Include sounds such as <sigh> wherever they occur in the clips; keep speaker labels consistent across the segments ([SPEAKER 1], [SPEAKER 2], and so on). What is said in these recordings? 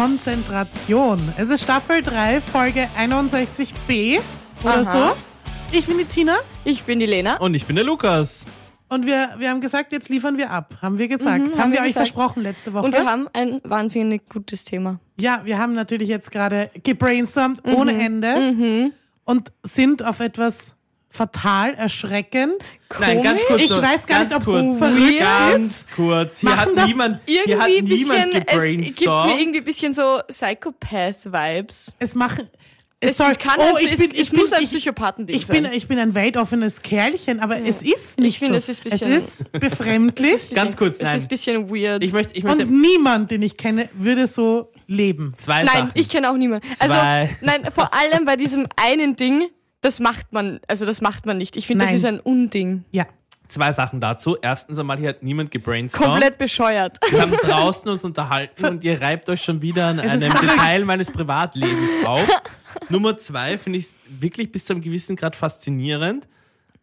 [SPEAKER 1] Konzentration. Es ist Staffel 3, Folge 61b oder
[SPEAKER 2] Aha.
[SPEAKER 1] so. Ich bin die Tina
[SPEAKER 2] Ich bin die Lena.
[SPEAKER 3] Und ich bin der Lukas.
[SPEAKER 1] und wir, wir haben gesagt, jetzt liefern wir ab. Haben wir gesagt.
[SPEAKER 2] Mhm,
[SPEAKER 1] haben,
[SPEAKER 2] haben
[SPEAKER 1] wir,
[SPEAKER 2] wir
[SPEAKER 1] euch
[SPEAKER 2] gesagt.
[SPEAKER 1] versprochen letzte Woche.
[SPEAKER 2] Und wir haben ein wahnsinnig gutes Thema.
[SPEAKER 1] ja, wir haben natürlich jetzt gerade gebrainstormt
[SPEAKER 2] Mhm.
[SPEAKER 1] ohne Ende und sind auf etwas fatal erschreckend.
[SPEAKER 3] Nein, ganz kurz.
[SPEAKER 1] Ich weiß gar nicht, ob's
[SPEAKER 3] kurz,
[SPEAKER 1] verrückt
[SPEAKER 3] Ganz kurz. Hier
[SPEAKER 1] Machen
[SPEAKER 3] hat niemand, hier hat
[SPEAKER 2] Irgendwie
[SPEAKER 3] niemand
[SPEAKER 2] bisschen, es gibt mir irgendwie ein bisschen so Psychopath-Vibes.
[SPEAKER 1] Es machen.
[SPEAKER 2] Es
[SPEAKER 1] soll-
[SPEAKER 2] kann
[SPEAKER 1] oh,
[SPEAKER 2] ein,
[SPEAKER 1] ich
[SPEAKER 2] es,
[SPEAKER 1] bin,
[SPEAKER 2] es
[SPEAKER 1] ich
[SPEAKER 2] muss
[SPEAKER 1] bin,
[SPEAKER 2] ein
[SPEAKER 1] ich,
[SPEAKER 2] Psychopathending
[SPEAKER 1] Ich bin,
[SPEAKER 2] sein.
[SPEAKER 1] ich bin ein weltoffenes Kerlchen, aber es ist nicht
[SPEAKER 2] finde,
[SPEAKER 1] so.
[SPEAKER 2] es ist <laughs> ein bisschen-
[SPEAKER 1] es ist befremdlich
[SPEAKER 3] Ganz kurz,
[SPEAKER 2] es
[SPEAKER 3] nein.
[SPEAKER 2] ist ein bisschen weird.
[SPEAKER 3] Ich möchte, ich möchte
[SPEAKER 1] und niemand, den ich kenne, würde so leben.
[SPEAKER 3] zwei
[SPEAKER 2] nein,
[SPEAKER 3] Sachen.
[SPEAKER 2] ich kenne auch niemanden. Also,
[SPEAKER 3] Zwei.
[SPEAKER 2] nein, vor allem bei diesem einen Ding, das macht man, also das macht man nicht. Ich finde, das
[SPEAKER 1] Nein.
[SPEAKER 2] ist ein Unding.
[SPEAKER 1] Ja.
[SPEAKER 3] zwei Sachen dazu. Erstens einmal, hier hat niemand gebrainstormt.
[SPEAKER 2] Komplett bescheuert.
[SPEAKER 3] Wir haben draußen uns unterhalten und ihr reibt euch schon wieder an einem <laughs> Detail meines Privatlebens auf. Nummer zwei finde ich wirklich bis zu einem gewissen Grad faszinierend.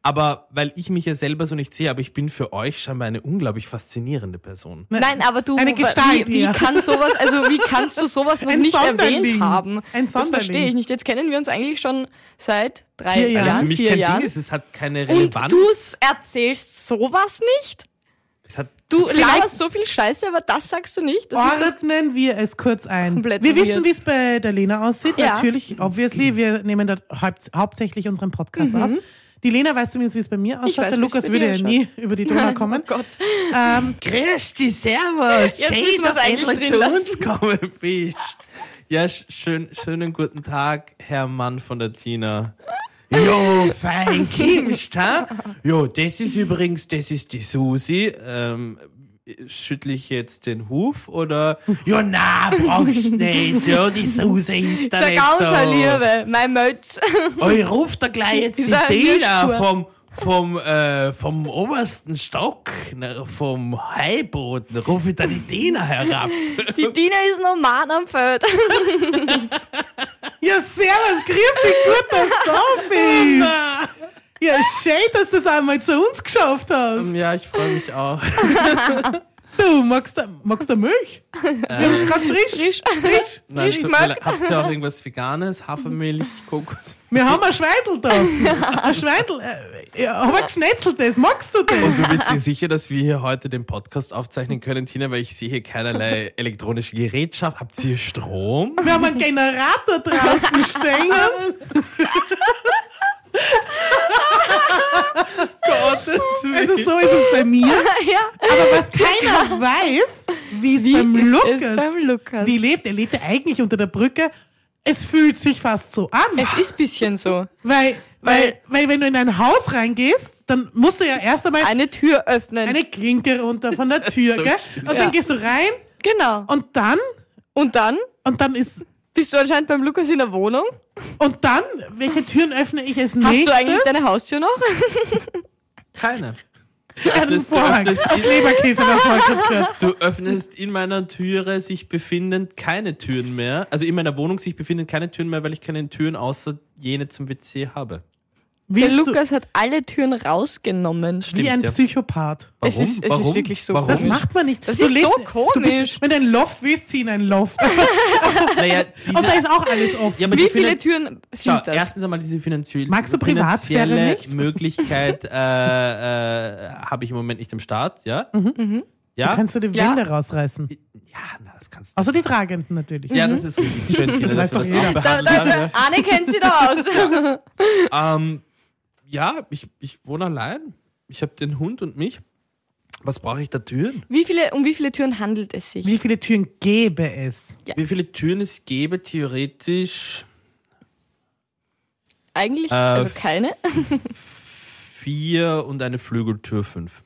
[SPEAKER 3] Aber weil ich mich ja selber so nicht sehe, aber ich bin für euch scheinbar eine unglaublich faszinierende Person.
[SPEAKER 2] Nein, aber du,
[SPEAKER 1] Eine Gestalt
[SPEAKER 2] wie, wie
[SPEAKER 1] eher.
[SPEAKER 2] kann sowas, also wie kannst du sowas noch
[SPEAKER 1] Ein
[SPEAKER 2] nicht erwähnt haben?
[SPEAKER 1] Ein
[SPEAKER 2] das verstehe ich nicht. Jetzt kennen wir uns eigentlich schon seit drei
[SPEAKER 1] Vier Jahren.
[SPEAKER 3] Es für mich
[SPEAKER 2] vier
[SPEAKER 3] kein
[SPEAKER 2] Jahren.
[SPEAKER 3] Ding ist, es hat keine
[SPEAKER 2] Und
[SPEAKER 3] Relevanz.
[SPEAKER 2] du erzählst sowas nicht?
[SPEAKER 3] Es hat
[SPEAKER 2] Du laberst so viel Scheiße, aber das sagst du nicht? Das
[SPEAKER 1] Ordnen wir es kurz ein.
[SPEAKER 2] Komplett
[SPEAKER 1] wir
[SPEAKER 2] weird.
[SPEAKER 1] wissen, wie es bei der Lena aussieht.
[SPEAKER 2] Ja.
[SPEAKER 1] Natürlich, obviously. Wir nehmen da haupt, hauptsächlich unseren Podcast auf. Die Lena weiß zumindest, wie es bei mir ausschaut.
[SPEAKER 2] weiß,
[SPEAKER 1] der Lukas würde ja nie über die Donau <laughs> kommen.
[SPEAKER 2] Oh Gott.
[SPEAKER 1] Ähm,
[SPEAKER 3] Grüß dich, servus.
[SPEAKER 2] Jetzt
[SPEAKER 3] Schön,
[SPEAKER 2] müssen
[SPEAKER 3] dass endlich zu uns
[SPEAKER 2] lassen.
[SPEAKER 3] gekommen bist. Ja, sch- schön, schönen guten Tag, Herr Mann von der Tina. Jo, fein kimmst, ha? Jo, das ist übrigens, das ist die Susi. Ähm, schüttle ich jetzt den Huf oder? <laughs> Ja, na, brauchst nicht. Ja, die Susi ist da nicht
[SPEAKER 2] ganz
[SPEAKER 3] so.
[SPEAKER 2] Liebe, mein Mötz. <laughs>
[SPEAKER 3] Oh, ich ruf da gleich jetzt <laughs> die
[SPEAKER 2] Hirschspur.
[SPEAKER 3] vom, vom, äh, vom obersten Stock, ne, vom Heiboden, ruf ich da die Tina herab.
[SPEAKER 2] Die Dina ist noch Mann am Feld.
[SPEAKER 1] ja, servus, grüß dich, gut, dass du da bist. Ja, schön, dass du es einmal zu uns geschafft hast.
[SPEAKER 3] Ja, ich freue mich auch. <laughs>
[SPEAKER 1] Du, magst du, magst du Milch? Wir haben es gerade frisch.
[SPEAKER 2] Frisch.
[SPEAKER 1] frisch. <laughs>
[SPEAKER 3] Nein,
[SPEAKER 2] Frisch.
[SPEAKER 3] Habt ihr auch irgendwas Veganes? Hafermilch, Kokos?
[SPEAKER 1] Wir haben ein Schweindel da. Ein Schweindel. Äh, ja, aber geschnetzeltes. Magst du das?
[SPEAKER 3] Und du bist dir sicher, dass wir hier heute den Podcast aufzeichnen können, Tina, weil ich sehe hier keinerlei elektronische Gerätschaft. Habt ihr Strom?
[SPEAKER 1] Wir haben einen Generator draußen stehen. <laughs>
[SPEAKER 3] Gottes
[SPEAKER 1] Also so ist es bei mir. <laughs>
[SPEAKER 2] ja.
[SPEAKER 1] Aber was keiner weiß, wie es beim Lukas,
[SPEAKER 2] beim Lukas?
[SPEAKER 1] wie lebt. Er lebt ja eigentlich unter der Brücke. Es fühlt sich fast so an.
[SPEAKER 2] Es ist ein bisschen so.
[SPEAKER 1] weil, weil, weil wenn du in ein Haus reingehst, dann musst du ja erst einmal
[SPEAKER 2] Eine Tür öffnen.
[SPEAKER 1] eine Klinke runter von der <laughs> Tür,
[SPEAKER 3] So
[SPEAKER 1] gell? Und
[SPEAKER 2] Ja.
[SPEAKER 1] dann gehst du rein
[SPEAKER 2] genau.
[SPEAKER 1] und dann,
[SPEAKER 2] Und dann
[SPEAKER 1] und dann ist,
[SPEAKER 2] bist du anscheinend beim Lukas in der Wohnung.
[SPEAKER 1] und dann, welche Türen öffne ich als
[SPEAKER 2] Hast
[SPEAKER 1] nächstes?
[SPEAKER 2] du eigentlich deine Haustür noch? <laughs>
[SPEAKER 3] Keine. Öffnest- du öffnest
[SPEAKER 1] aus Leberkäse.
[SPEAKER 3] Du in meiner Türe sich befindend keine Türen mehr. Also in meiner Wohnung sich befindend keine Türen mehr, weil ich keine Türen außer jene zum WC habe.
[SPEAKER 2] Der Lukas hat alle Türen rausgenommen.
[SPEAKER 1] wie ein
[SPEAKER 3] ja.
[SPEAKER 1] Psychopath.
[SPEAKER 2] Es
[SPEAKER 3] Warum?
[SPEAKER 2] ist, es
[SPEAKER 3] Warum?
[SPEAKER 2] ist wirklich so
[SPEAKER 3] Warum?
[SPEAKER 1] Das
[SPEAKER 2] komisch.
[SPEAKER 1] macht man nicht.
[SPEAKER 2] Das
[SPEAKER 1] Du
[SPEAKER 2] ist so
[SPEAKER 1] lebst-
[SPEAKER 2] komisch.
[SPEAKER 1] Du bist, wenn du ein Loft willst, zieh in ein Loft. <laughs>
[SPEAKER 3] Naja,
[SPEAKER 1] Und da ist auch alles offen.
[SPEAKER 3] ja,
[SPEAKER 2] Wie viele Türen
[SPEAKER 3] Schau,
[SPEAKER 2] sind das?
[SPEAKER 3] erstens einmal diese finanzielle,
[SPEAKER 1] Magst du
[SPEAKER 3] finanzielle
[SPEAKER 1] nicht?
[SPEAKER 3] Möglichkeit äh, äh, habe ich im Moment nicht am Start, ja? Ja?
[SPEAKER 1] Kannst du die
[SPEAKER 2] Ja.
[SPEAKER 1] Wände rausreißen.
[SPEAKER 3] ja, na, das kannst du.
[SPEAKER 1] Außer die tragenden natürlich.
[SPEAKER 3] Ja, das ist richtig schön, Tina,
[SPEAKER 1] Das weiß
[SPEAKER 3] dass wir
[SPEAKER 1] doch
[SPEAKER 3] das
[SPEAKER 1] jeder.
[SPEAKER 3] auch
[SPEAKER 2] da, da, da, Arne kennt sie da aus.
[SPEAKER 3] Ja, <laughs> ähm, ja ich, ich wohne allein. Ich habe den Hund und mich. Was brauche ich da Türen?
[SPEAKER 2] Wie viele, um wie viele Türen handelt es sich?
[SPEAKER 1] Wie viele Türen gäbe es?
[SPEAKER 2] Ja.
[SPEAKER 3] Wie viele Türen es gäbe, theoretisch
[SPEAKER 2] Eigentlich,
[SPEAKER 3] Äh,
[SPEAKER 2] also keine. <laughs>
[SPEAKER 3] vier und eine Flügeltür fünf.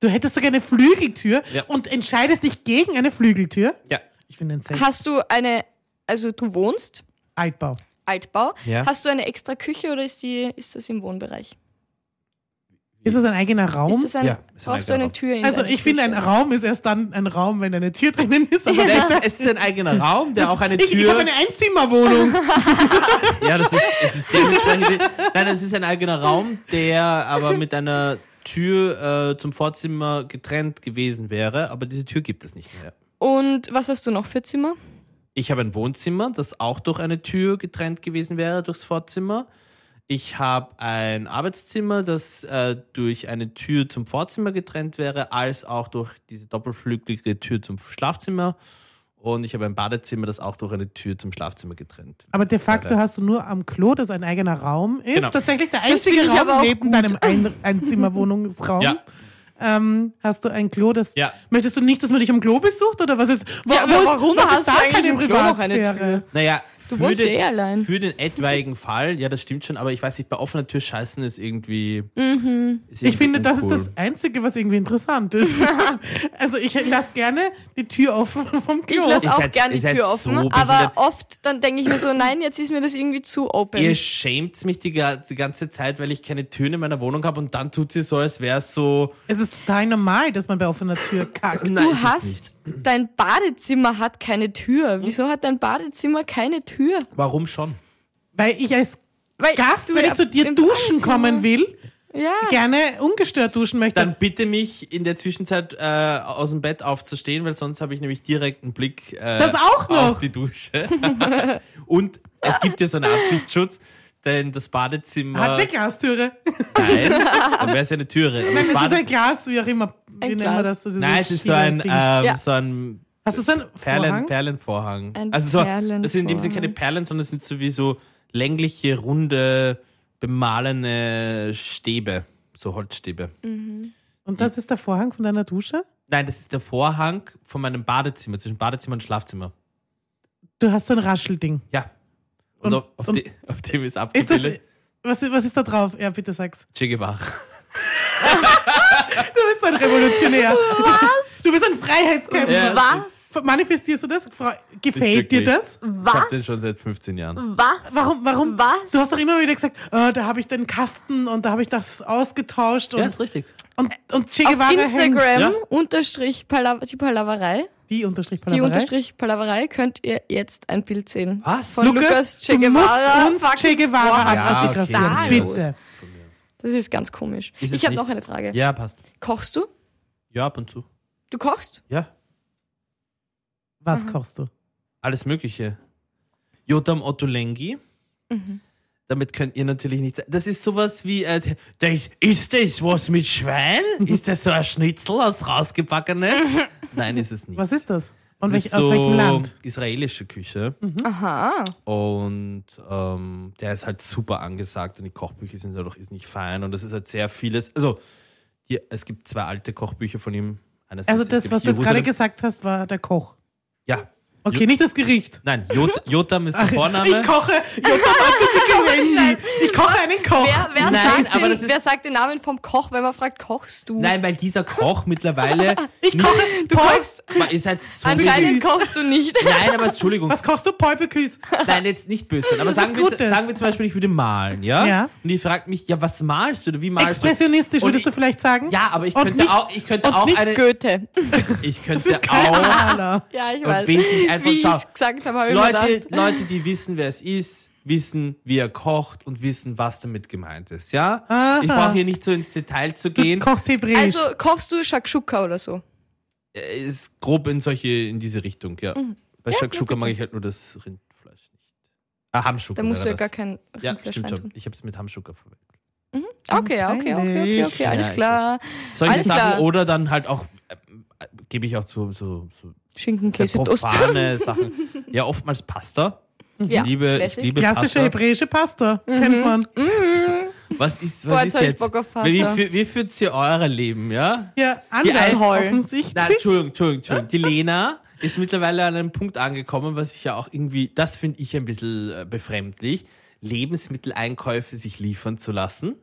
[SPEAKER 1] Du hättest sogar eine Flügeltür
[SPEAKER 3] Ja.
[SPEAKER 1] und entscheidest dich gegen eine Flügeltür.
[SPEAKER 3] Ja.
[SPEAKER 1] Ich finde den Sex.
[SPEAKER 2] Hast du eine, also du wohnst,
[SPEAKER 1] Altbau.
[SPEAKER 2] Altbau,
[SPEAKER 3] Ja.
[SPEAKER 2] hast du eine extra Küche oder ist, die, ist das im Wohnbereich?
[SPEAKER 1] Ist das ein eigener Raum?
[SPEAKER 2] Ist das ein,
[SPEAKER 3] Ja, ist ein
[SPEAKER 2] brauchst du
[SPEAKER 3] eigener
[SPEAKER 2] eine
[SPEAKER 3] Raum.
[SPEAKER 2] Tür in
[SPEAKER 1] also ich finde, ein? Raum ist erst dann ein Raum, wenn eine Tür drinnen ist. Aber
[SPEAKER 3] Ja, es, es ist ein eigener Raum, der auch eine
[SPEAKER 1] ich, ich
[SPEAKER 3] Tür.
[SPEAKER 1] habe eine Einzimmerwohnung. <laughs>
[SPEAKER 3] ja, das ist, es ist dementsprechend. Nein, es ist ein eigener Raum, der aber mit einer Tür äh, zum Vorzimmer getrennt gewesen wäre, aber diese Tür gibt es nicht mehr.
[SPEAKER 2] Und was hast du noch für Zimmer?
[SPEAKER 3] Ich habe ein Wohnzimmer, das auch durch eine Tür getrennt gewesen wäre, durchs Vorzimmer. Ich habe ein Arbeitszimmer, das äh, durch eine Tür zum Vorzimmer getrennt wäre, als auch durch diese doppelflügelige Tür zum Schlafzimmer. Und ich habe ein Badezimmer, das auch durch eine Tür zum Schlafzimmer getrennt.
[SPEAKER 1] Aber de facto hast du nur am Klo, das ein eigener Raum ist.
[SPEAKER 3] Genau.
[SPEAKER 1] Tatsächlich der einzige Raum neben
[SPEAKER 2] gut.
[SPEAKER 1] deinem ein Einzimmerwohnungsraum.
[SPEAKER 3] Ja.
[SPEAKER 1] Ähm, hast du ein Klo, das.
[SPEAKER 3] Ja.
[SPEAKER 1] Möchtest du nicht, dass man dich am Klo besucht oder was ist? Wo,
[SPEAKER 2] Ja, warum hast du
[SPEAKER 1] da
[SPEAKER 2] eigentlich
[SPEAKER 1] keine
[SPEAKER 2] im Klo noch eine
[SPEAKER 1] Privatsphäre?
[SPEAKER 3] Naja,
[SPEAKER 2] Du
[SPEAKER 3] für
[SPEAKER 2] wohnst
[SPEAKER 3] den,
[SPEAKER 2] eh allein.
[SPEAKER 3] Für den etwaigen Fall, ja, das stimmt schon, aber ich weiß nicht, bei offener Tür scheißen ist irgendwie. Ist
[SPEAKER 1] Ich
[SPEAKER 3] irgendwie
[SPEAKER 1] finde, das ist das Einzige, was irgendwie interessant ist. <laughs> also ich lasse gerne die Tür offen vom Klo.
[SPEAKER 2] Ich lasse auch gerne die Tür
[SPEAKER 3] so
[SPEAKER 2] offen,
[SPEAKER 3] behindert.
[SPEAKER 2] aber oft dann denke ich mir so, nein, jetzt ist mir das irgendwie zu open.
[SPEAKER 3] Ihr schämt mich die, die ganze Zeit, weil ich keine Türen in meiner Wohnung habe und dann tut sie so, als wäre es so.
[SPEAKER 1] es ist total normal, dass man bei offener Tür <laughs> kackt.
[SPEAKER 3] Nein,
[SPEAKER 2] du
[SPEAKER 3] ist
[SPEAKER 2] hast, dein Badezimmer hat keine Tür. Wieso hat dein Badezimmer keine Tür?
[SPEAKER 3] Warum schon?
[SPEAKER 1] Weil ich als
[SPEAKER 2] Weil
[SPEAKER 1] Gast,
[SPEAKER 2] du
[SPEAKER 1] wenn ich zu dir duschen
[SPEAKER 2] Badezimmer-
[SPEAKER 1] kommen will,
[SPEAKER 2] Ja.
[SPEAKER 1] gerne ungestört duschen möchte.
[SPEAKER 3] Dann bitte mich in der Zwischenzeit äh, aus dem Bett aufzustehen, weil sonst habe ich nämlich direkt einen Blick äh,
[SPEAKER 1] Das auch noch?
[SPEAKER 3] auf die Dusche. <laughs> und es gibt ja so einen Absichtsschutz, denn das Badezimmer.
[SPEAKER 1] hat eine Glastüre.
[SPEAKER 3] Nein, dann wäre es ja eine Türe. Aber
[SPEAKER 1] Nein,
[SPEAKER 3] das
[SPEAKER 1] das ist ein Glas, wie auch immer. Wie
[SPEAKER 2] Ein
[SPEAKER 1] nennen wir
[SPEAKER 2] Glas.
[SPEAKER 1] das? das
[SPEAKER 3] nein, es ist so ein, ähm,
[SPEAKER 2] Ja.
[SPEAKER 3] so ein
[SPEAKER 1] Hast du so einen
[SPEAKER 3] Perlen,
[SPEAKER 1] Vorhang?
[SPEAKER 3] Perlenvorhang.
[SPEAKER 2] Ein
[SPEAKER 3] also so, das sind in dem Sinne keine Perlen, sondern es sind so wie so längliche, runde, bemahlene Stäbe. So Holzstäbe.
[SPEAKER 1] Und das ist der Vorhang von deiner Dusche?
[SPEAKER 3] Nein, das ist der Vorhang von meinem Badezimmer, zwischen Badezimmer und Schlafzimmer.
[SPEAKER 1] Du hast so ein Raschelding.
[SPEAKER 3] Ja. Und,
[SPEAKER 1] Und-
[SPEAKER 3] auf, auf,
[SPEAKER 1] und-
[SPEAKER 3] de, auf dem ist
[SPEAKER 1] Ist das,
[SPEAKER 3] abgebildet
[SPEAKER 1] was, was ist da drauf? Ja, bitte sag's.
[SPEAKER 3] Che Guevara.
[SPEAKER 1] Du bist ein Revolutionär. Was? Du bist ein Freiheitskämpfer.
[SPEAKER 3] Ja.
[SPEAKER 2] Was?
[SPEAKER 1] Manifestierst du das? Gefällt dir das?
[SPEAKER 3] Ich habe den
[SPEAKER 2] Was?
[SPEAKER 3] schon seit 15 Jahren.
[SPEAKER 2] Was?
[SPEAKER 1] Warum? Warum?
[SPEAKER 2] Was?
[SPEAKER 1] Du hast doch immer wieder gesagt, oh, da habe ich den Kasten und da habe ich das ausgetauscht und,
[SPEAKER 3] Ja, ist richtig.
[SPEAKER 1] und, und Che
[SPEAKER 2] Auf
[SPEAKER 1] Guevara hängt.
[SPEAKER 2] Instagram
[SPEAKER 3] Ja.
[SPEAKER 2] unterstrich Palav die Palaverei,
[SPEAKER 1] Die unterstrich
[SPEAKER 2] die
[SPEAKER 1] Palaverei.
[SPEAKER 2] unterstrich Palaverei, könnt ihr jetzt ein Bild sehen.
[SPEAKER 3] Was?
[SPEAKER 2] Von Lukas, Che
[SPEAKER 1] du musst
[SPEAKER 2] Guevara.
[SPEAKER 1] uns Che Guevara.
[SPEAKER 3] Ja,
[SPEAKER 2] Was ist
[SPEAKER 3] okay.
[SPEAKER 1] Bitte.
[SPEAKER 2] Das ist ganz komisch.
[SPEAKER 3] Ist
[SPEAKER 2] ich habe noch eine Frage.
[SPEAKER 3] Ja, passt.
[SPEAKER 2] Kochst du?
[SPEAKER 3] Ja, ab und zu.
[SPEAKER 2] Du kochst?
[SPEAKER 3] Ja,
[SPEAKER 1] Was kochst du?
[SPEAKER 3] alles Mögliche. Jotam Ottolenghi.
[SPEAKER 2] Mhm.
[SPEAKER 3] Damit könnt ihr natürlich nicht sagen. Das ist sowas wie, äh, das, ist das was mit Schwein? Ist das so ein Schnitzel aus rausgebackenes? <laughs> Nein, ist es nicht.
[SPEAKER 1] Was ist das? Und welch,
[SPEAKER 3] ist
[SPEAKER 1] aus
[SPEAKER 3] so
[SPEAKER 1] welchem Land?
[SPEAKER 3] israelische Küche.
[SPEAKER 2] Aha.
[SPEAKER 3] Und ähm, der ist halt super angesagt und die Kochbücher sind dadurch ist nicht fein und das ist halt sehr vieles. Also hier, es gibt zwei alte Kochbücher von ihm. Eines
[SPEAKER 1] Also das, was du jetzt gerade gesagt hast, war der Koch.
[SPEAKER 3] Ja.
[SPEAKER 1] Okay,
[SPEAKER 3] Jo-
[SPEAKER 1] nicht das Gericht.
[SPEAKER 3] Nein, Jot, Jotam ist der Vorname.
[SPEAKER 1] Ich koche. Jotam Handy. <laughs> Ich koche einen Koch.
[SPEAKER 2] Wer, wer,
[SPEAKER 3] Nein,
[SPEAKER 2] sagt
[SPEAKER 3] aber
[SPEAKER 2] den,
[SPEAKER 3] das ist-
[SPEAKER 2] wer sagt den Namen vom Koch, wenn man fragt, kochst du?
[SPEAKER 3] Nein, weil dieser Koch mittlerweile. <laughs>
[SPEAKER 1] Ich koche.
[SPEAKER 2] du
[SPEAKER 1] Paul,
[SPEAKER 2] kochst.
[SPEAKER 3] Man ist halt so
[SPEAKER 2] Anscheinend kochst du nicht. <laughs>
[SPEAKER 3] Nein, aber Entschuldigung.
[SPEAKER 1] Was kochst du? Paul Bocuse.
[SPEAKER 3] Nein, jetzt nicht böse sein. Aber
[SPEAKER 1] Was
[SPEAKER 3] sagen wir, sagen wir zum Beispiel, ich würde malen, ja?
[SPEAKER 1] Ja.
[SPEAKER 3] Und die fragt mich, ja, was malst du oder wie malst du?
[SPEAKER 1] Expressionistisch würdest du
[SPEAKER 3] ich-
[SPEAKER 1] vielleicht sagen?
[SPEAKER 3] Ja, aber ich könnte
[SPEAKER 1] nicht-
[SPEAKER 3] auch, ich könnte
[SPEAKER 1] und
[SPEAKER 3] auch eine,
[SPEAKER 2] Goethe.
[SPEAKER 3] ich könnte auch
[SPEAKER 1] Maler.
[SPEAKER 2] Ja, ich weiß.
[SPEAKER 3] Einfach
[SPEAKER 2] Wie ich
[SPEAKER 3] schau.
[SPEAKER 2] es gesagt habe, habe
[SPEAKER 3] Leute. Leute, die wissen, wer es ist, wissen, wie er kocht und wissen, was damit gemeint ist, ja?
[SPEAKER 1] Aha.
[SPEAKER 3] Ich brauche hier nicht so ins Detail zu
[SPEAKER 1] Du
[SPEAKER 3] gehen.
[SPEAKER 1] kochst Hebräisch.
[SPEAKER 2] Also kochst du Shakshuka oder so?
[SPEAKER 3] Äh, Ist grob in solche, in diese Richtung, ja.
[SPEAKER 2] Mhm.
[SPEAKER 3] Bei
[SPEAKER 2] Ja,
[SPEAKER 3] Shakshuka mag ich halt nur das Rindfleisch nicht. Ah, Hamschuka.
[SPEAKER 2] Da musst du ja gar kein
[SPEAKER 3] Ja,
[SPEAKER 2] Rindfleisch
[SPEAKER 3] stimmt schon. Ich habe es mit Hamschuka verwechselt.
[SPEAKER 2] Okay, ja, okay, okay, okay, okay, alles
[SPEAKER 3] Ja,
[SPEAKER 2] klar.
[SPEAKER 3] Solche
[SPEAKER 2] Alles
[SPEAKER 3] Sachen
[SPEAKER 2] klar.
[SPEAKER 3] oder dann halt auch, äh, gebe ich auch zu so, so
[SPEAKER 2] Schinken,
[SPEAKER 3] sehr
[SPEAKER 2] Käse, Toast.
[SPEAKER 3] profane <laughs> Sachen. Ja, oftmals Pasta.
[SPEAKER 2] Ja,
[SPEAKER 3] ich liebe, ich liebe
[SPEAKER 1] Klassische
[SPEAKER 3] Pasta.
[SPEAKER 1] hebräische Pasta. Kennt man.
[SPEAKER 3] Was ist,
[SPEAKER 2] Boah,
[SPEAKER 3] was
[SPEAKER 2] jetzt
[SPEAKER 3] ist jetzt?
[SPEAKER 2] Bock auf
[SPEAKER 3] Wie,
[SPEAKER 2] Pasta.
[SPEAKER 3] wie, wie führt ihr euer Leben, ja?
[SPEAKER 1] Ja, anders offensichtlich.
[SPEAKER 3] Nein, Entschuldigung, Entschuldigung, Entschuldigung. Die Lena ist mittlerweile an einem Punkt angekommen, was ich ja auch irgendwie, das finde ich ein bisschen äh, befremdlich, Lebensmitteleinkäufe sich liefern zu lassen.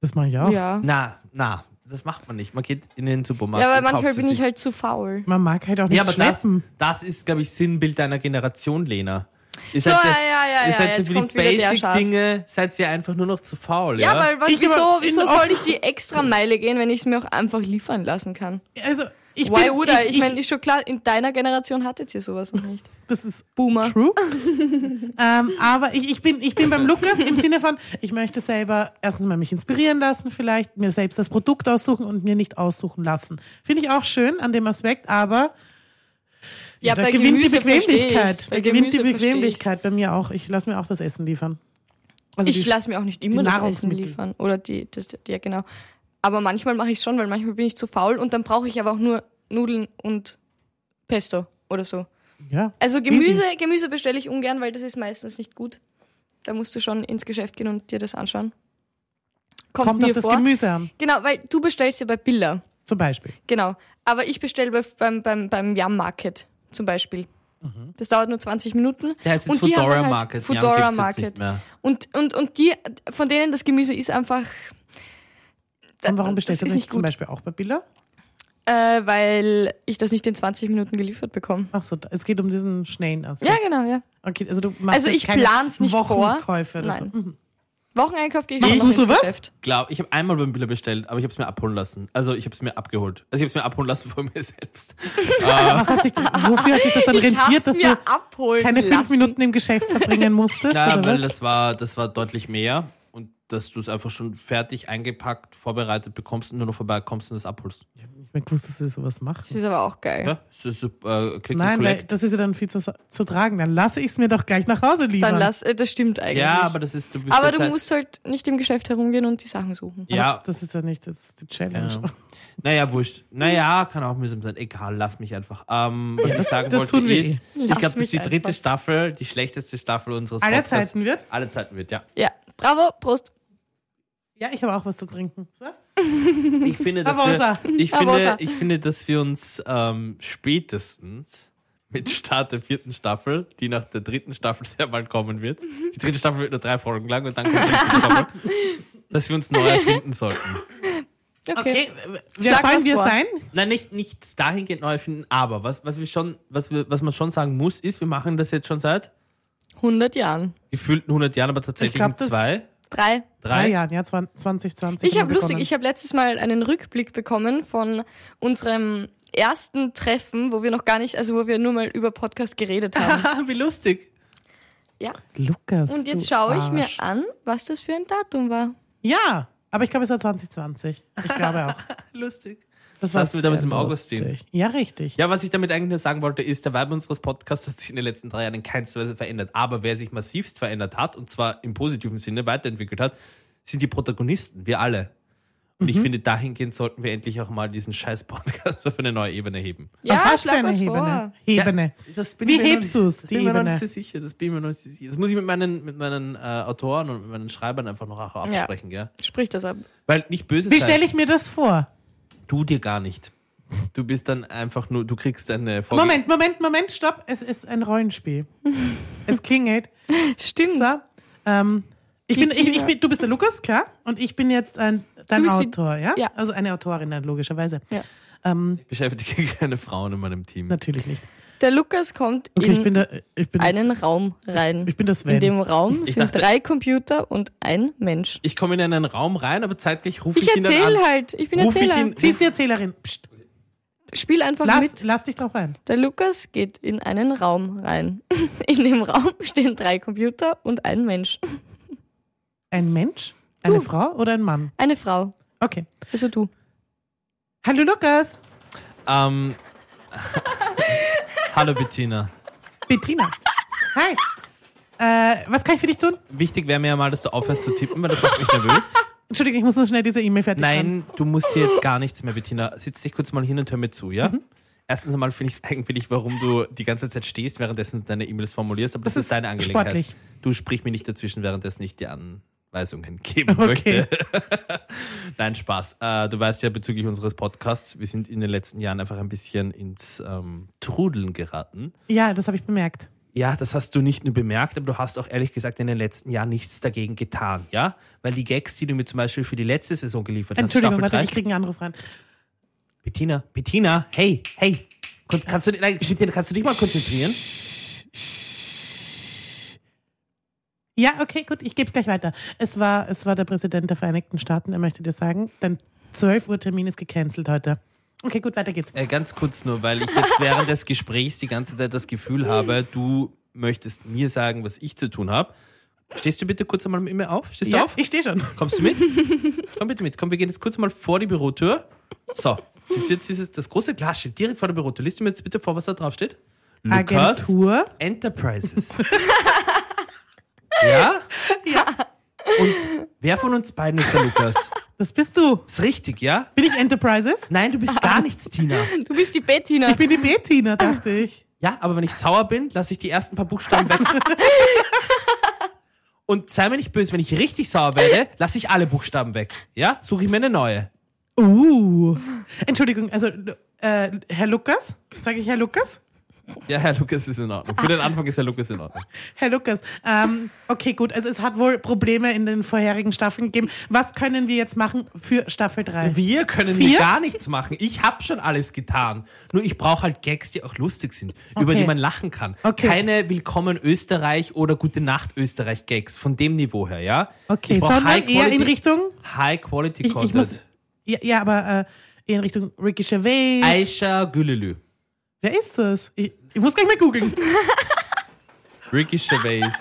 [SPEAKER 1] Das mache ich auch.
[SPEAKER 2] Ja.
[SPEAKER 3] Na, na, das macht man nicht. Man geht in den Supermarkt.
[SPEAKER 2] Ja,
[SPEAKER 3] kauft
[SPEAKER 2] manchmal bin ich halt zu faul.
[SPEAKER 1] Man mag halt auch nicht
[SPEAKER 3] Ja, aber das,
[SPEAKER 1] schleppen.
[SPEAKER 3] das ist, glaube ich, Sinnbild deiner Generation, Lena. Ihr
[SPEAKER 2] So,
[SPEAKER 3] seid
[SPEAKER 2] ja, ja, ja,
[SPEAKER 3] ihr
[SPEAKER 2] ja,
[SPEAKER 3] seid
[SPEAKER 2] jetzt
[SPEAKER 3] für die. Basic-Dinge, seid ihr einfach nur noch zu faul,
[SPEAKER 2] Ja,
[SPEAKER 3] ja?
[SPEAKER 2] weil was, wieso, wieso soll ich die extra Meile gehen, wenn ich es mir auch einfach liefern lassen kann?
[SPEAKER 1] Also, ich
[SPEAKER 2] Why
[SPEAKER 1] bin,
[SPEAKER 2] would I? Ich,
[SPEAKER 1] ich,
[SPEAKER 2] meine, ist schon klar, in deiner Generation hattet ihr sowas noch nicht. <laughs>
[SPEAKER 1] das ist
[SPEAKER 2] Boomer.
[SPEAKER 1] true. <laughs> ähm, aber ich, ich, bin, ich bin beim Lukas im Sinne von, ich möchte selber erstens mal mich inspirieren lassen, vielleicht mir selbst das Produkt aussuchen und mir nicht aussuchen lassen. Finde ich auch schön an dem Aspekt, aber
[SPEAKER 2] Ja,
[SPEAKER 1] da
[SPEAKER 2] bei
[SPEAKER 1] gewinnt
[SPEAKER 2] Gemüse
[SPEAKER 1] die Bequemlichkeit. Da
[SPEAKER 2] Bei
[SPEAKER 1] gewinnt die Bequemlichkeit bei mir auch. Ich lasse mir auch das Essen liefern. Also
[SPEAKER 2] Ich lasse mir auch nicht immer das Essen liefern. Oder die, das, ja genau. Aber manchmal mache ich schon, weil manchmal bin ich zu faul und dann brauche ich aber auch nur Nudeln und Pesto oder so.
[SPEAKER 1] ja.
[SPEAKER 2] Also Gemüse, Gemüse bestelle ich ungern, weil das ist meistens nicht gut. Da musst du schon ins Geschäft gehen und dir das anschauen. Kommt,
[SPEAKER 1] Kommt
[SPEAKER 2] mir
[SPEAKER 1] auf das
[SPEAKER 2] vor.
[SPEAKER 1] Gemüse an,
[SPEAKER 2] Genau, weil du bestellst ja bei Billa.
[SPEAKER 1] zum Beispiel.
[SPEAKER 2] Genau. Aber ich bestelle bei, beim, beim, beim Yum Market zum Beispiel.
[SPEAKER 1] Mhm.
[SPEAKER 2] Das dauert nur 20 Minuten.
[SPEAKER 3] Der heißt jetzt
[SPEAKER 2] Und
[SPEAKER 3] Foodora
[SPEAKER 2] halt
[SPEAKER 3] Market.
[SPEAKER 2] Foodora
[SPEAKER 3] jetzt
[SPEAKER 2] Market.
[SPEAKER 3] Nicht mehr.
[SPEAKER 2] Und, und, und die, von denen das Gemüse ist einfach.
[SPEAKER 1] Und warum bestellst du
[SPEAKER 2] das
[SPEAKER 1] nicht
[SPEAKER 2] nicht
[SPEAKER 1] zum
[SPEAKER 2] gut?
[SPEAKER 1] Beispiel auch bei Billa?
[SPEAKER 2] Äh, weil ich das nicht in 20 Minuten geliefert bekomme.
[SPEAKER 1] Ach so, es geht um diesen schnellen Aspekt.
[SPEAKER 2] Ja, genau, ja.
[SPEAKER 1] Okay, also du machst
[SPEAKER 2] Also ich plan's nicht vor.
[SPEAKER 1] Wochenkäufe oder
[SPEAKER 2] Nein.
[SPEAKER 1] So. Mhm.
[SPEAKER 2] Wocheneinkauf gehe ich
[SPEAKER 1] Machst
[SPEAKER 2] schon noch ins
[SPEAKER 1] sowas?
[SPEAKER 2] Geschäft.
[SPEAKER 3] Glaub, ich habe einmal beim Billa bestellt, aber ich habe es mir abholen lassen. Also ich habe es mir abgeholt. Also ich habe es mir abholen lassen von mir <laughs> selbst. <laughs>
[SPEAKER 1] Was hat sich, wofür hat sich das dann rentiert, dass du
[SPEAKER 2] abholen
[SPEAKER 1] keine fünf
[SPEAKER 2] lassen.
[SPEAKER 1] Minuten im Geschäft verbringen musstest?
[SPEAKER 3] Ja,
[SPEAKER 1] oder
[SPEAKER 3] weil
[SPEAKER 1] was?
[SPEAKER 3] das war, das war deutlich mehr dass du es einfach schon fertig eingepackt, vorbereitet bekommst und nur noch vorbeikommst und es abholst.
[SPEAKER 1] Ich hab nicht mehr gewusst, dass du sowas machst.
[SPEAKER 2] Das ist aber auch geil.
[SPEAKER 3] Ja, das ist. Äh,
[SPEAKER 1] Nein, weil das ist ja dann viel zu, zu tragen. Dann lasse ich es mir doch gleich nach Hause liefern.
[SPEAKER 2] Dann lass, äh, das stimmt eigentlich.
[SPEAKER 3] Ja, aber das ist, du bist
[SPEAKER 2] aber du
[SPEAKER 3] halt-
[SPEAKER 2] musst halt nicht im Geschäft herumgehen und die Sachen suchen.
[SPEAKER 1] Aber
[SPEAKER 3] Ja,
[SPEAKER 1] Das ist ja nicht das ist die Challenge.
[SPEAKER 3] Ja. Naja, wurscht. Naja, kann auch mühsam sein. Egal, lass mich einfach. Ähm, was ich sagen
[SPEAKER 1] das
[SPEAKER 3] wollte
[SPEAKER 1] tun wir
[SPEAKER 3] ist,
[SPEAKER 1] eh.
[SPEAKER 3] ich glaube, das ist die dritte
[SPEAKER 2] einfach.
[SPEAKER 3] Staffel, die schlechteste Staffel unseres
[SPEAKER 1] Aller
[SPEAKER 3] Podcasts.
[SPEAKER 1] Zeiten wird.
[SPEAKER 3] Alle Zeiten wird, ja.
[SPEAKER 2] Ja, bravo, Prost.
[SPEAKER 1] Ja, ich habe auch was zu trinken. So? <laughs>
[SPEAKER 3] Ich finde, dass wir, ich finde, ich finde, dass wir uns ähm, spätestens mit Start der vierten Staffel, die nach der dritten Staffel sehr bald kommen wird, die dritte Staffel wird nur drei Folgen lang und dann kommt die vierte Staffel, <laughs> dass wir uns neu erfinden sollten.
[SPEAKER 2] Okay.
[SPEAKER 1] Okay, wer sollen wir
[SPEAKER 2] vor.
[SPEAKER 1] sein?
[SPEAKER 3] Nein, nicht, nicht dahingehend neu erfinden, aber was, was wir schon, was wir, was man schon sagen muss, ist, wir machen das jetzt schon seit
[SPEAKER 2] 100 Jahren.
[SPEAKER 3] gefühlten 100 Jahren, aber tatsächlich
[SPEAKER 1] Ich glaub,
[SPEAKER 3] zwei,
[SPEAKER 2] Drei.
[SPEAKER 1] Drei
[SPEAKER 3] drei.
[SPEAKER 1] Jahren, ja, 2020.
[SPEAKER 2] Ich habe lustig, ich habe letztes Mal einen Rückblick bekommen von unserem ersten Treffen, wo wir noch gar nicht, also wo wir nur mal über Podcast geredet haben.
[SPEAKER 3] Ah, <laughs> wie lustig.
[SPEAKER 2] ja.
[SPEAKER 1] Lukas.
[SPEAKER 2] Und jetzt
[SPEAKER 1] du
[SPEAKER 2] schaue ich mir an, was das für ein Datum war.
[SPEAKER 1] Ja, aber ich glaube, es war 2020. Ich glaube auch. <laughs>
[SPEAKER 3] Lustig.
[SPEAKER 1] Das
[SPEAKER 3] Das hast du damals im Augustin.
[SPEAKER 1] Ja, richtig.
[SPEAKER 3] Ja, was ich damit eigentlich nur sagen wollte, ist, der Vibe unseres Podcasts hat sich in den letzten drei Jahren in keinster Weise verändert. Aber wer sich massivst verändert hat, und zwar im positiven Sinne weiterentwickelt hat, sind die Protagonisten, wir alle. Und
[SPEAKER 1] Mhm.
[SPEAKER 3] ich finde, dahingehend sollten wir endlich auch mal diesen scheiß Podcast <laughs> auf eine neue Ebene heben.
[SPEAKER 2] Ja,
[SPEAKER 1] Auf was für
[SPEAKER 2] schlag
[SPEAKER 1] eine
[SPEAKER 2] was
[SPEAKER 1] Hebene?
[SPEAKER 2] vor.
[SPEAKER 1] Hebene.
[SPEAKER 3] Das bin
[SPEAKER 1] Wie
[SPEAKER 3] mir
[SPEAKER 1] hebst
[SPEAKER 3] nicht-
[SPEAKER 1] du's,
[SPEAKER 3] Das
[SPEAKER 1] die
[SPEAKER 3] bin ich mir noch
[SPEAKER 1] Ebene?
[SPEAKER 3] nicht so sicher. Das bin ich mir noch nicht so sicher. Das muss ich mit meinen, mit meinen äh, Autoren und mit meinen Schreibern einfach noch auch
[SPEAKER 2] Ja.
[SPEAKER 3] absprechen, gell?
[SPEAKER 2] Sprich das ab.
[SPEAKER 3] Weil nicht böse
[SPEAKER 1] Wie stelle ich mir das vor?
[SPEAKER 3] Du dir gar nicht. Du bist dann einfach nur, du kriegst eine Vorge
[SPEAKER 1] Moment, Moment, Moment, stopp. Es ist ein Rollenspiel. <laughs> es klingelt.
[SPEAKER 2] Stimmt.
[SPEAKER 1] So, ähm, ich bin, ich, ich bin, du bist der Lukas, klar. Und ich bin jetzt ein, dein
[SPEAKER 2] die-
[SPEAKER 1] Autor, ja?
[SPEAKER 2] ja.
[SPEAKER 1] Also eine Autorin dann logischerweise.
[SPEAKER 2] Ja.
[SPEAKER 1] Ähm,
[SPEAKER 3] Ich beschäftige <laughs> keine Frauen in meinem Team.
[SPEAKER 1] natürlich nicht.
[SPEAKER 2] Der Lukas kommt
[SPEAKER 1] Okay,
[SPEAKER 2] in
[SPEAKER 1] ich bin der, ich bin,
[SPEAKER 2] einen Raum rein.
[SPEAKER 1] ich bin das
[SPEAKER 2] In
[SPEAKER 1] Sven.
[SPEAKER 2] dem Raum
[SPEAKER 3] Ich
[SPEAKER 2] sind
[SPEAKER 3] dachte-
[SPEAKER 2] drei Computer und ein Mensch.
[SPEAKER 3] Ich komme in einen Raum rein, aber zeitglich rufe ich,
[SPEAKER 2] Ich
[SPEAKER 3] ihn dann
[SPEAKER 2] erzähle
[SPEAKER 3] an.
[SPEAKER 2] halt. Ich bin
[SPEAKER 3] Ruf ich
[SPEAKER 2] Erzähler.
[SPEAKER 3] ihn-
[SPEAKER 1] Sie ist die Erzählerin. Psst,
[SPEAKER 2] Spiel einfach
[SPEAKER 1] lass,
[SPEAKER 2] mit.
[SPEAKER 1] lass dich drauf ein.
[SPEAKER 2] Der Lukas geht in einen Raum rein. <laughs> In dem Raum stehen drei Computer und ein Mensch.
[SPEAKER 1] Ein Mensch? Eine
[SPEAKER 2] Du.
[SPEAKER 1] Frau oder ein Mann?
[SPEAKER 2] Eine Frau.
[SPEAKER 1] Okay.
[SPEAKER 2] Also du.
[SPEAKER 1] Hallo Lukas.
[SPEAKER 3] Ähm, Hallo Bettina.
[SPEAKER 1] Bettina. Hi. Äh, was kann ich für dich tun?
[SPEAKER 3] Wichtig wäre mir ja mal, dass du aufhörst zu tippen, weil das macht mich nervös.
[SPEAKER 1] Entschuldigung, ich muss nur schnell diese E-Mail fertig schreiben.
[SPEAKER 3] Nein, du musst hier jetzt gar nichts mehr, Bettina. Sitz dich kurz mal hin und hör mir zu, ja? Erstens einmal finde ich es eigenwillig, warum du die ganze Zeit stehst, währenddessen deine E-Mails formulierst, aber das,
[SPEAKER 1] Das
[SPEAKER 3] ist deine
[SPEAKER 1] ist
[SPEAKER 3] Angelegenheit.
[SPEAKER 1] sportlich.
[SPEAKER 3] Du sprich mir nicht dazwischen, währenddessen ich dir Anweisungen geben
[SPEAKER 1] Okay.
[SPEAKER 3] möchte. <laughs> Nein, Spaß. Äh, du weißt ja bezüglich unseres Podcasts, wir sind in den letzten Jahren einfach ein bisschen ins ähm, Trudeln geraten.
[SPEAKER 1] Ja, das habe ich bemerkt.
[SPEAKER 3] Ja, das hast du nicht nur bemerkt, aber du hast auch ehrlich gesagt in den letzten Jahren nichts dagegen getan, ja? Weil die Gags, die du mir zum Beispiel für die letzte Saison geliefert hast,
[SPEAKER 1] Entschuldigung, warte,
[SPEAKER 3] 3,
[SPEAKER 1] ich kriege einen Anruf rein.
[SPEAKER 3] Bettina, Bettina, hey, hey, kannst du, nein, kannst du dich mal konzentrieren?
[SPEAKER 1] Ja, okay, gut, ich gebe es gleich weiter. Es war, es war der Präsident der Vereinigten Staaten, er möchte dir sagen, dein 12 Uhr Termin ist gecancelt heute. Okay, gut, weiter geht's.
[SPEAKER 3] Äh, ganz kurz nur, weil ich jetzt während des Gesprächs die ganze Zeit das Gefühl habe, du möchtest mir sagen, was ich zu tun habe. Stehst du bitte kurz einmal mit mir auf? Stehst du
[SPEAKER 1] Ja,
[SPEAKER 3] auf?
[SPEAKER 1] ich stehe schon.
[SPEAKER 3] Kommst du mit? Komm bitte mit. Komm, wir gehen jetzt kurz mal vor die Bürotür. So, siehst du jetzt dieses, das große Glasschild direkt vor der Bürotür. Liest du mir jetzt bitte vor, was da drauf steht? Lukas
[SPEAKER 1] Agentur.
[SPEAKER 3] Enterprises. <laughs> ja? <laughs>
[SPEAKER 1] Ja.
[SPEAKER 3] Und wer von uns beiden ist der Lukas?
[SPEAKER 1] Das bist du.
[SPEAKER 3] Ist richtig, ja?
[SPEAKER 1] Bin ich Enterprises?
[SPEAKER 3] Nein, du bist gar nichts, Tina. <laughs>
[SPEAKER 2] Du bist die Bettina.
[SPEAKER 1] Ich bin die Bettina, dachte <laughs> ich.
[SPEAKER 3] Ja, aber wenn ich sauer bin, lasse ich die ersten paar Buchstaben weg. Und sei mir nicht böse, wenn ich richtig sauer werde, lasse ich alle Buchstaben weg. Ja? Suche ich mir eine neue.
[SPEAKER 1] Uh. Entschuldigung, also äh, Herr Lukas? Sage ich Herr Lukas?
[SPEAKER 3] Ja, Herr Lukas ist in Ordnung. Für den Anfang ist Herr Lukas in Ordnung. <laughs>
[SPEAKER 1] Herr Lukas, ähm, okay, gut. Also es hat wohl Probleme in den vorherigen Staffeln gegeben. Was können wir jetzt machen für Staffel 3?
[SPEAKER 3] Wir können
[SPEAKER 1] Vier?
[SPEAKER 3] gar nichts machen. Ich habe schon alles getan. Nur ich brauche halt Gags, die auch lustig sind, über
[SPEAKER 1] Okay.
[SPEAKER 3] die man lachen kann.
[SPEAKER 1] Okay.
[SPEAKER 3] Keine Willkommen Österreich oder Gute Nacht Österreich Gags von dem Niveau her, ja?
[SPEAKER 1] Okay,
[SPEAKER 3] Ich
[SPEAKER 1] sondern
[SPEAKER 3] High
[SPEAKER 1] eher in Richtung.
[SPEAKER 3] High Quality
[SPEAKER 1] Ich, ich
[SPEAKER 3] Content.
[SPEAKER 1] muss, ja, ja, aber äh, eher in Richtung Ricky Gervais.
[SPEAKER 3] Aisha Gülelü.
[SPEAKER 1] Wer ist das? Ich, ich muss gleich mal googeln. <laughs>
[SPEAKER 3] Ricky Gervais.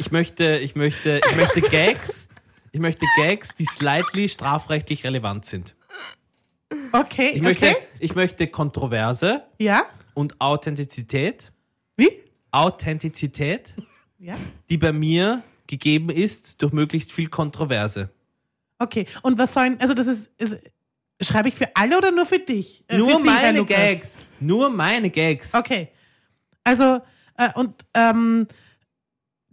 [SPEAKER 3] ich möchte, ich möchte, ich möchte Gags, ich möchte Gags, die slightly strafrechtlich relevant sind.
[SPEAKER 1] Okay,
[SPEAKER 3] Ich möchte,
[SPEAKER 1] okay.
[SPEAKER 3] ich möchte Kontroverse
[SPEAKER 1] Ja?
[SPEAKER 3] und Authentizität,
[SPEAKER 1] Wie?
[SPEAKER 3] Authentizität,
[SPEAKER 1] Ja?
[SPEAKER 3] die bei mir gegeben ist durch möglichst viel Kontroverse.
[SPEAKER 1] Okay. Und was sollen, also das ist, ist schreibe ich für alle oder nur für dich? Äh,
[SPEAKER 3] Nur
[SPEAKER 1] für
[SPEAKER 3] meine? Gags. Nur meine Gags.
[SPEAKER 1] Okay. Also, äh, und ähm,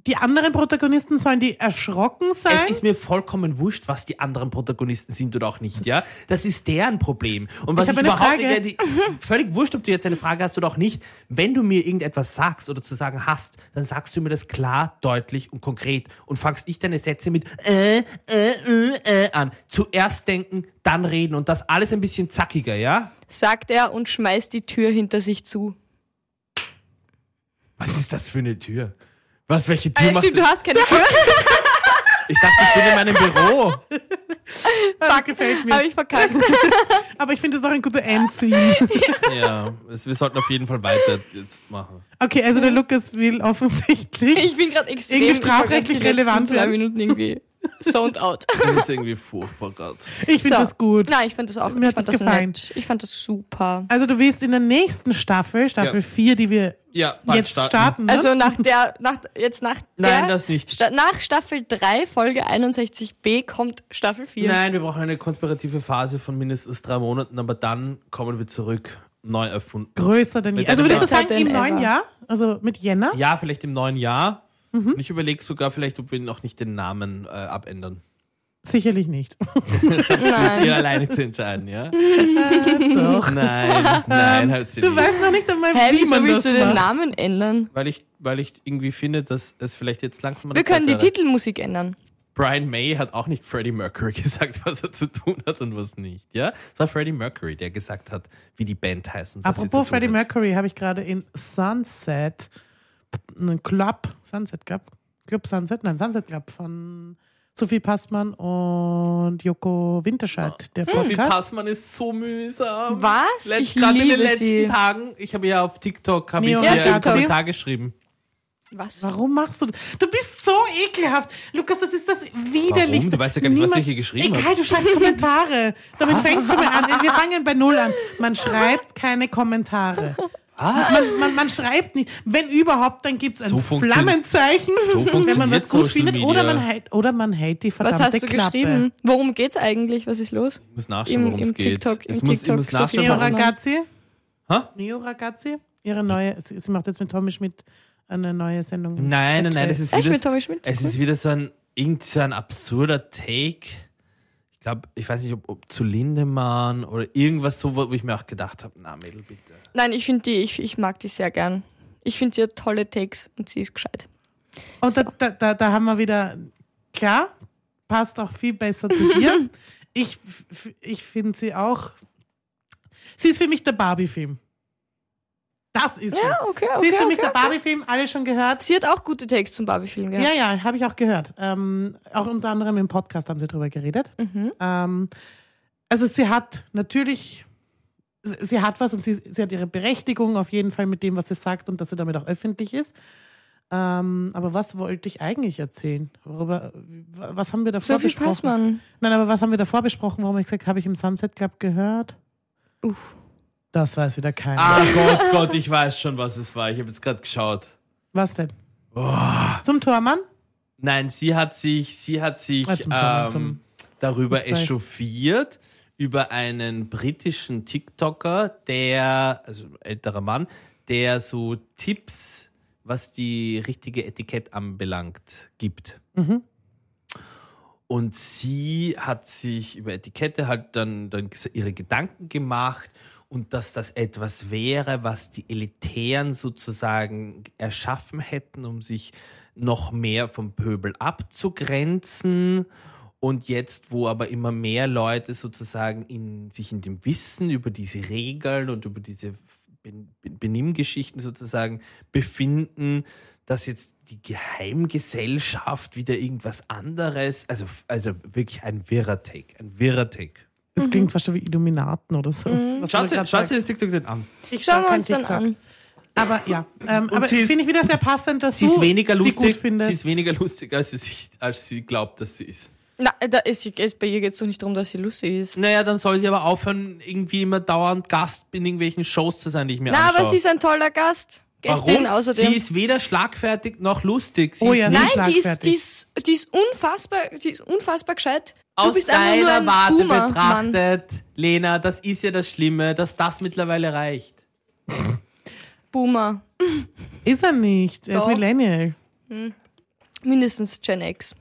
[SPEAKER 1] die anderen Protagonisten sollen die erschrocken sein?
[SPEAKER 3] Es ist mir vollkommen wurscht, was die anderen Protagonisten sind oder auch nicht, ja. Das ist deren Problem. Und was
[SPEAKER 1] Ich
[SPEAKER 3] ich,
[SPEAKER 1] habe eine
[SPEAKER 3] überhaupt
[SPEAKER 1] Frage.
[SPEAKER 3] nicht, die, völlig wurscht, ob du jetzt eine Frage hast oder auch nicht. Wenn du mir irgendetwas sagst oder zu sagen hast, dann sagst du mir das klar, deutlich und konkret und fangst nicht deine Sätze mit äh, äh, äh, äh an. Zuerst denken, dann reden und das alles ein bisschen zackiger, ja?
[SPEAKER 2] sagt er und schmeißt die Tür hinter sich zu.
[SPEAKER 3] Was ist das für eine Tür? Was, welche
[SPEAKER 2] Ah,
[SPEAKER 3] Tür
[SPEAKER 2] ja, stimmt, du hast keine Tür. <laughs>
[SPEAKER 3] Ich dachte, ich bin in meinem Büro.
[SPEAKER 1] das gefällt mir.
[SPEAKER 2] Habe ich verkackt. <laughs>
[SPEAKER 1] Aber ich finde es auch ein guter Endscene. <laughs>
[SPEAKER 3] Ja, es, wir sollten auf jeden Fall weiter jetzt machen.
[SPEAKER 1] Okay, also der Lukas will offensichtlich.
[SPEAKER 2] Ich bin gerade extrem
[SPEAKER 1] Irgendwie strafrechtlich relevant
[SPEAKER 2] zwei
[SPEAKER 1] werden.
[SPEAKER 2] Minuten irgendwie zoned out. <laughs>
[SPEAKER 3] Das ist irgendwie furchtbar gerade.
[SPEAKER 1] Ich finde
[SPEAKER 2] So.
[SPEAKER 1] das gut.
[SPEAKER 2] Nein, ich fand das auch.
[SPEAKER 1] Mir
[SPEAKER 2] ich
[SPEAKER 1] hat
[SPEAKER 2] fand
[SPEAKER 1] das gefallen.
[SPEAKER 2] nett. Ich fand das super.
[SPEAKER 1] Also du willst in der nächsten Staffel, Staffel
[SPEAKER 3] Ja.
[SPEAKER 1] 4, die wir
[SPEAKER 3] Ja,
[SPEAKER 1] jetzt starten, ne?
[SPEAKER 2] Also nach der, nach, jetzt nach
[SPEAKER 3] Nein,
[SPEAKER 2] der,
[SPEAKER 3] das nicht.
[SPEAKER 2] Sta nach Staffel 3, Folge 61b kommt Staffel 4.
[SPEAKER 3] Nein, wir brauchen eine konspirative Phase von mindestens drei Monaten, aber dann kommen wir zurück, neu erfunden.
[SPEAKER 1] größer denn je. Also würdest du sagen, im neuen
[SPEAKER 2] ever.
[SPEAKER 1] Jahr? Also mit Jänner?
[SPEAKER 3] Ja, vielleicht im neuen Jahr.
[SPEAKER 1] Mhm.
[SPEAKER 3] Und ich überlege sogar vielleicht, ob wir noch nicht den Namen äh, abändern.
[SPEAKER 1] Sicherlich nicht. <laughs>
[SPEAKER 2] Nein.
[SPEAKER 3] Ihr alleine zu entscheiden, ja? <laughs>
[SPEAKER 1] Doch.
[SPEAKER 3] Nein, nein, halt sie
[SPEAKER 1] Du
[SPEAKER 3] nicht.
[SPEAKER 1] weißt noch nicht einmal,
[SPEAKER 2] Hä,
[SPEAKER 1] wie man das
[SPEAKER 2] willst du den
[SPEAKER 1] macht.
[SPEAKER 2] Namen ändern?
[SPEAKER 3] Weil ich, weil ich irgendwie finde, dass es vielleicht jetzt langsam an
[SPEAKER 2] Wir
[SPEAKER 3] der Zeit
[SPEAKER 2] können die. Titelmusik ändern.
[SPEAKER 3] Brian May hat auch nicht Freddie Mercury <laughs> gesagt, was er zu tun hat und was nicht. Ja, es war Freddie Mercury, der gesagt hat, wie die Band heißt. und was sie zu
[SPEAKER 1] Apropos
[SPEAKER 3] tun
[SPEAKER 1] Freddie
[SPEAKER 3] hat.
[SPEAKER 1] Mercury habe ich gerade in Sunset, einen Club, Sunset Club, Club Sunset, nein, Sunset Club von Sophie Passmann und Joko Winterscheid, der
[SPEAKER 3] Sophie
[SPEAKER 1] Podcast.
[SPEAKER 3] Passmann ist so mühsam.
[SPEAKER 2] Was?
[SPEAKER 3] Letzt,
[SPEAKER 2] Ich
[SPEAKER 3] gerade in den letzten
[SPEAKER 2] sie.
[SPEAKER 3] Tagen, ich habe ja auf TikTok habe ich
[SPEAKER 1] Ja,
[SPEAKER 3] einen
[SPEAKER 2] TikTok.
[SPEAKER 3] Kommentar geschrieben.
[SPEAKER 2] Was?
[SPEAKER 1] Warum machst du das? Du bist so ekelhaft. Lukas, das ist das widerlichste.
[SPEAKER 3] Warum? Du weißt ja gar nicht, was ich hier geschrieben
[SPEAKER 1] Egal,
[SPEAKER 3] habe.
[SPEAKER 1] du schreibst Kommentare. Damit fängst du mal an. Wir fangen bei Null an. Man schreibt keine Kommentare.
[SPEAKER 3] Was?
[SPEAKER 1] Man, man, man schreibt nicht. Wenn überhaupt, dann gibt es ein
[SPEAKER 3] So
[SPEAKER 1] Flammenzeichen,
[SPEAKER 3] So
[SPEAKER 1] wenn man was gut
[SPEAKER 3] Social
[SPEAKER 1] findet.
[SPEAKER 3] Media.
[SPEAKER 1] Oder man, hält, oder man hält die
[SPEAKER 2] Was
[SPEAKER 1] verdammte
[SPEAKER 2] hast du
[SPEAKER 1] Klappe.
[SPEAKER 2] geschrieben? Worum geht's eigentlich? Was ist los?
[SPEAKER 3] Ich muss nachschauen,
[SPEAKER 2] Im-
[SPEAKER 3] worum es
[SPEAKER 2] im
[SPEAKER 3] geht.
[SPEAKER 2] TikTok- im
[SPEAKER 3] ich muss,
[SPEAKER 2] TikTok
[SPEAKER 3] ich muss nachschauen,
[SPEAKER 1] Neo
[SPEAKER 3] was.
[SPEAKER 1] Ragazzi.
[SPEAKER 3] Hä?
[SPEAKER 1] Neo Ragazzi. Ihre neue, sie, sie macht jetzt mit Tommy Schmidt eine neue Sendung.
[SPEAKER 3] Nein, nein, nein, das ist
[SPEAKER 2] Echt
[SPEAKER 3] wieder,
[SPEAKER 2] mit Tommy Schmidt?
[SPEAKER 3] es ist wieder so ein, irgend so ein absurder Take. Ich glaube, ich weiß nicht, ob, ob zu Lindemann oder irgendwas so, wo ich mir auch gedacht habe, na Mädel, bitte.
[SPEAKER 2] Nein, ich finde die, ich, ich mag die sehr gern. Ich finde sie hat tolle Takes und sie ist gescheit.
[SPEAKER 1] Und da, da, da, da haben wir wieder, klar, passt auch viel besser zu dir. <laughs> Ich, ich finde sie auch, sie ist für mich der Barbie-Film. Das ist
[SPEAKER 2] Ja,
[SPEAKER 1] sie.
[SPEAKER 2] okay,
[SPEAKER 1] Sie
[SPEAKER 2] okay.
[SPEAKER 1] ist für mich
[SPEAKER 2] okay,
[SPEAKER 1] der
[SPEAKER 2] okay.
[SPEAKER 1] Barbie-Film, alle schon gehört.
[SPEAKER 2] Sie hat auch gute Takes zum Barbie-Film gehabt.
[SPEAKER 1] Ja, ja, habe ich auch gehört. Ähm, auch unter anderem im Podcast haben sie drüber geredet.
[SPEAKER 2] Mhm.
[SPEAKER 1] Ähm, also sie hat natürlich, sie sie hat was und sie, sie hat ihre Berechtigung auf jeden Fall mit dem, was sie sagt und dass sie damit auch öffentlich ist. Ähm, aber was wollte ich eigentlich erzählen? Worüber, was haben wir davor
[SPEAKER 2] Sophie
[SPEAKER 1] besprochen?
[SPEAKER 2] Passmann.
[SPEAKER 1] Nein, aber was haben wir davor besprochen? Warum ich gesagt habe, ich im Sunset Club gehört?
[SPEAKER 2] Uff.
[SPEAKER 1] Das weiß wieder keiner.
[SPEAKER 3] Ah Gott, Gott, ich weiß schon, was es war. Ich habe jetzt gerade geschaut.
[SPEAKER 1] Was denn? Zum Tormann?
[SPEAKER 3] Nein, sie hat sich, sie hat sich
[SPEAKER 1] Ah, zum Torwart,
[SPEAKER 3] ähm, darüber
[SPEAKER 1] Fußball.
[SPEAKER 3] echauffiert über einen britischen TikToker, der, also ein älterer Mann, der so Tipps, was die richtige Etikett anbelangt, gibt. Und sie hat sich über Etikette halt dann, dann ihre Gedanken gemacht und dass das etwas wäre, was die Elitären sozusagen erschaffen hätten, um sich noch mehr vom Pöbel abzugrenzen. Und jetzt, wo aber immer mehr Leute sozusagen in, sich in dem Wissen über diese Regeln und über diese Ben- Ben- Benimmgeschichten sozusagen befinden, dass jetzt die Geheimgesellschaft wieder irgendwas anderes, also, also wirklich ein wirrer Take, ein wirrer Take.
[SPEAKER 1] Das klingt fast schon wie Illuminaten oder so. Was
[SPEAKER 3] Schaut sie, sie das TikTok nicht an.
[SPEAKER 1] Ich
[SPEAKER 2] Schauen
[SPEAKER 1] schau
[SPEAKER 2] wir
[SPEAKER 1] kein
[SPEAKER 2] uns dann
[SPEAKER 1] TikTok.
[SPEAKER 2] an.
[SPEAKER 1] Aber ja, ähm, aber
[SPEAKER 3] sie
[SPEAKER 1] finde ich wieder sehr passend, dass
[SPEAKER 3] Sie
[SPEAKER 1] du
[SPEAKER 3] ist weniger
[SPEAKER 1] sie
[SPEAKER 3] lustig,
[SPEAKER 1] gut findest.
[SPEAKER 3] sie ist weniger lustig, als sie, sich, als sie glaubt, dass sie ist.
[SPEAKER 2] Na, da ist, ist, bei ihr geht es doch nicht darum, dass sie lustig ist.
[SPEAKER 3] Naja, dann soll sie aber aufhören, irgendwie immer dauernd Gast in irgendwelchen Shows zu sein, die ich mir
[SPEAKER 2] Na,
[SPEAKER 3] anschaue.
[SPEAKER 2] aber sie ist ein toller Gast. Gästin
[SPEAKER 3] Warum?
[SPEAKER 2] außerdem.
[SPEAKER 3] Sie ist weder schlagfertig noch lustig. Sie
[SPEAKER 1] Oh
[SPEAKER 3] ist
[SPEAKER 1] ja,
[SPEAKER 3] nicht
[SPEAKER 1] sie-
[SPEAKER 2] Nein, die ist, die, ist, die, ist unfassbar, die ist unfassbar gescheit. Du
[SPEAKER 3] aus
[SPEAKER 2] bist einfach nur
[SPEAKER 3] deiner
[SPEAKER 2] ein
[SPEAKER 3] Warte
[SPEAKER 2] Boomer, Mann.
[SPEAKER 3] betrachtet, Lena, das ist ja das Schlimme, dass das mittlerweile reicht.
[SPEAKER 2] Boomer.
[SPEAKER 1] Ist er nicht. Er
[SPEAKER 2] Doch.
[SPEAKER 1] ist Millennial.
[SPEAKER 2] Mindestens Gen X.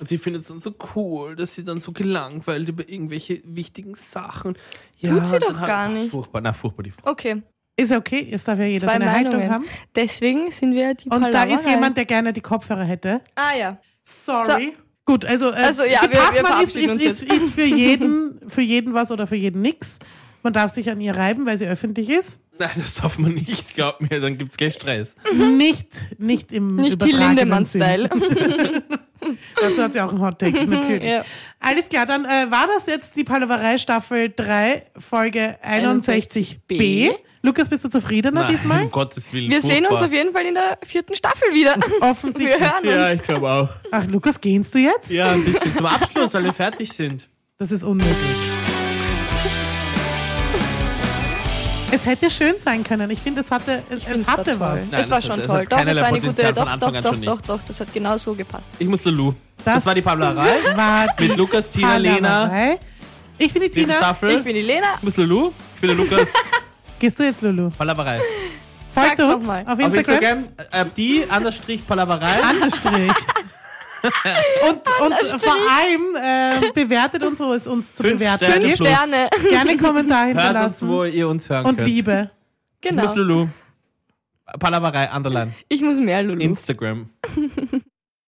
[SPEAKER 3] Und sie findet es dann so cool, dass sie dann so gelangweilt über irgendwelche wichtigen Sachen. Ja,
[SPEAKER 2] Tut sie doch
[SPEAKER 3] hat-
[SPEAKER 2] gar nicht.
[SPEAKER 3] Furchtbar, na, furchtbar die Frau.
[SPEAKER 2] Okay,
[SPEAKER 1] Ist okay? Jetzt darf ja jeder
[SPEAKER 2] zwei
[SPEAKER 1] seine Haltung
[SPEAKER 2] Meinungen.
[SPEAKER 1] haben.
[SPEAKER 2] Deswegen sind wir die
[SPEAKER 1] Und da ist jemand, der gerne die Kopfhörer hätte.
[SPEAKER 2] Ah ja.
[SPEAKER 1] Sorry. Gut, also, äh,
[SPEAKER 2] Also, ja,
[SPEAKER 1] die
[SPEAKER 2] wir- wir
[SPEAKER 1] Passmann ist, ist, ist, ist für <laughs> jeden, für jeden was oder für jeden nix. Man darf sich an ihr reiben, weil sie öffentlich ist.
[SPEAKER 3] Nein, das darf man nicht, glaub mir, dann gibt's gleich Stress.
[SPEAKER 1] Nicht, nicht im
[SPEAKER 2] Nicht die. Lindemann-Style. <laughs>
[SPEAKER 1] Dazu hat sie auch einen Hot Take, <laughs> natürlich.
[SPEAKER 2] ja.
[SPEAKER 1] Alles klar, dann äh, war das jetzt die Palaverei Staffel 3, Folge 61b.
[SPEAKER 2] 61b.
[SPEAKER 1] Lukas, bist du zufriedener
[SPEAKER 3] Nein,
[SPEAKER 1] diesmal?
[SPEAKER 3] um Gottes Willen.
[SPEAKER 2] Wir sehen uns
[SPEAKER 3] furchtbar.
[SPEAKER 2] auf jeden Fall in der vierten Staffel wieder. <laughs>
[SPEAKER 1] Offensichtlich.
[SPEAKER 2] Wir hören uns.
[SPEAKER 3] Ja, ich glaube auch.
[SPEAKER 1] Ach, Lukas, gehst du jetzt?
[SPEAKER 3] Ja, ein bisschen zum Abschluss, weil wir fertig sind.
[SPEAKER 1] Das ist unmöglich. Es hätte schön sein können. Ich finde, es hatte, es, es hatte
[SPEAKER 2] war
[SPEAKER 1] was.
[SPEAKER 2] toll.
[SPEAKER 3] Nein,
[SPEAKER 2] es war
[SPEAKER 3] das
[SPEAKER 2] schon
[SPEAKER 3] hat- das
[SPEAKER 2] toll.
[SPEAKER 3] hat
[SPEAKER 2] Doch, es war eine gute.
[SPEAKER 3] Potenzial
[SPEAKER 2] Doch,
[SPEAKER 3] Anfang
[SPEAKER 2] doch,
[SPEAKER 3] an
[SPEAKER 2] doch,
[SPEAKER 3] schon nicht.
[SPEAKER 2] doch, doch. Das hat genau so gepasst.
[SPEAKER 3] Ich muss Lulu. Das, war die Pablerei
[SPEAKER 1] war die
[SPEAKER 3] mit Lukas, Tina, Lena.
[SPEAKER 1] Ich bin die Tina.
[SPEAKER 3] Staffel.
[SPEAKER 2] Ich bin die Lena.
[SPEAKER 3] Ich muss Lulu. Ich bin der Lukas. <laughs>
[SPEAKER 1] Gehst du jetzt, Lulu?
[SPEAKER 3] Palaverei.
[SPEAKER 1] Folgt
[SPEAKER 2] Sag's
[SPEAKER 1] uns
[SPEAKER 2] mal.
[SPEAKER 1] auf
[SPEAKER 3] Auf
[SPEAKER 1] Instagram.
[SPEAKER 3] Instagram, äh, die, Anderstrich, Palaverei.
[SPEAKER 1] Anderstrich. <laughs> und, und vor allem äh, bewertet uns, wo es uns zu
[SPEAKER 3] Fünf
[SPEAKER 1] bewerten
[SPEAKER 3] Sterne
[SPEAKER 1] gibt.
[SPEAKER 2] Sterne.
[SPEAKER 1] Gerne Kommentar
[SPEAKER 3] Hört uns,
[SPEAKER 1] hinterlassen.
[SPEAKER 3] wo ihr uns hören
[SPEAKER 1] und
[SPEAKER 3] könnt.
[SPEAKER 1] Liebe.
[SPEAKER 3] Ich
[SPEAKER 2] Genau.
[SPEAKER 3] muss Lulu. Palaverei, Underline.
[SPEAKER 2] Ich muss mehr, Lulu.
[SPEAKER 3] Instagram. <laughs>